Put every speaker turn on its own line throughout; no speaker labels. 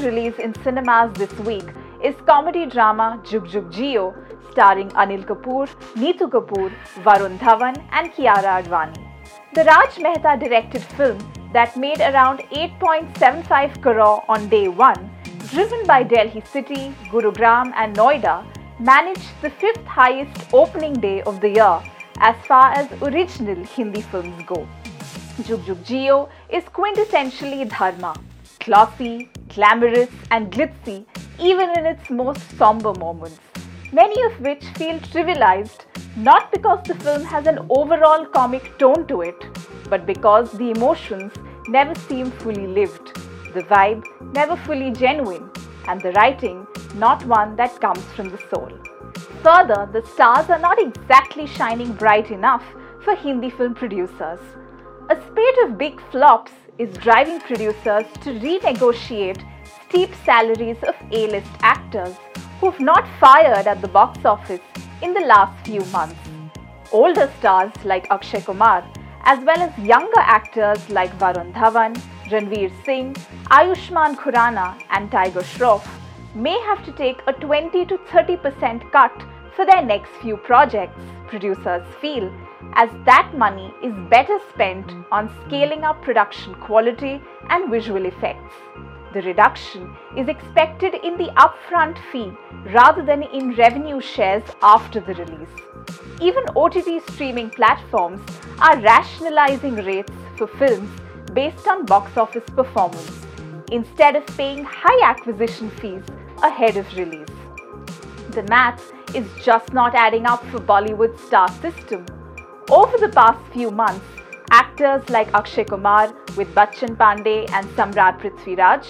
Release in cinemas this week is comedy drama Jug Jug Jio, starring Anil Kapoor, Neetu Kapoor, Varun Dhawan, and Kiara Advani. The Raj Mehta directed film that made around 8.75 crore on day one, driven by Delhi City, Gurugram, and Noida, managed the fifth highest opening day of the year as far as original Hindi films go. Jug Jug Jio is quintessentially Dharma glossy, glamorous, and glitzy even in its most somber moments, many of which feel trivialized not because the film has an overall comic tone to it, but because the emotions never seem fully lived, the vibe never fully genuine, and the writing not one that comes from the soul. Further, the stars are not exactly shining bright enough for Hindi film producers. A spate of big flops is driving producers to renegotiate steep salaries of A list actors who've not fired at the box office in the last few months. Older stars like Akshay Kumar, as well as younger actors like Varun Dhawan, Ranveer Singh, Ayushmann Khurrana, and Tiger Shroff, may have to take a 20 to 30% cut for their next few projects, producers feel, as that money is better spent on scaling up production quality and visual effects. The reduction is expected in the upfront fee rather than in revenue shares after the release. Even OTT streaming platforms are rationalizing rates for films based on box office performance instead of paying high acquisition fees ahead of release. The maths is just not adding up for Bollywood's star system. Over the past few months, actors like Akshay Kumar with Bachchan Pandey and Samrat Prithviraj,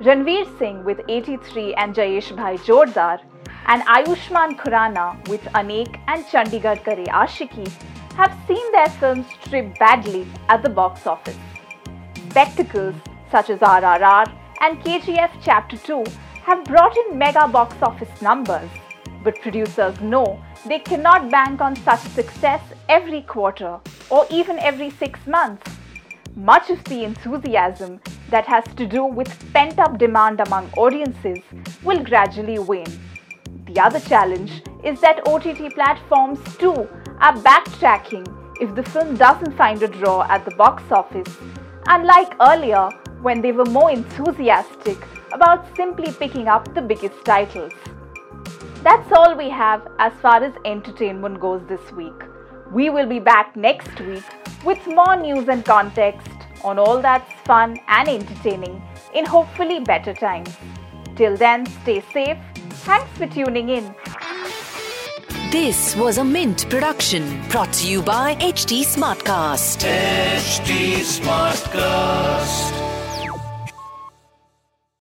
Ranveer Singh with 83 and Jayesh Bhai Jordaar, and Ayushmann Khurrana with Anek and Chandigarh Kare Aashiqui have seen their films strip badly at the box office. Spectacles such as RRR and KGF Chapter 2 have brought in mega box office numbers, but producers know they cannot bank on such success every quarter or even every six months. Much of the enthusiasm that has to do with pent up demand among audiences will gradually wane. The other challenge is that OTT platforms too are backtracking if the film doesn't find a draw at the box office, unlike earlier when they were more enthusiastic about simply picking up the biggest titles. That's all we have as far as entertainment goes this week. We will be back next week with more news and context on all that's fun and entertaining in hopefully better times. Till then, stay safe. Thanks for tuning in.
This was a Mint production brought to you by HT Smartcast.
HT Smartcast.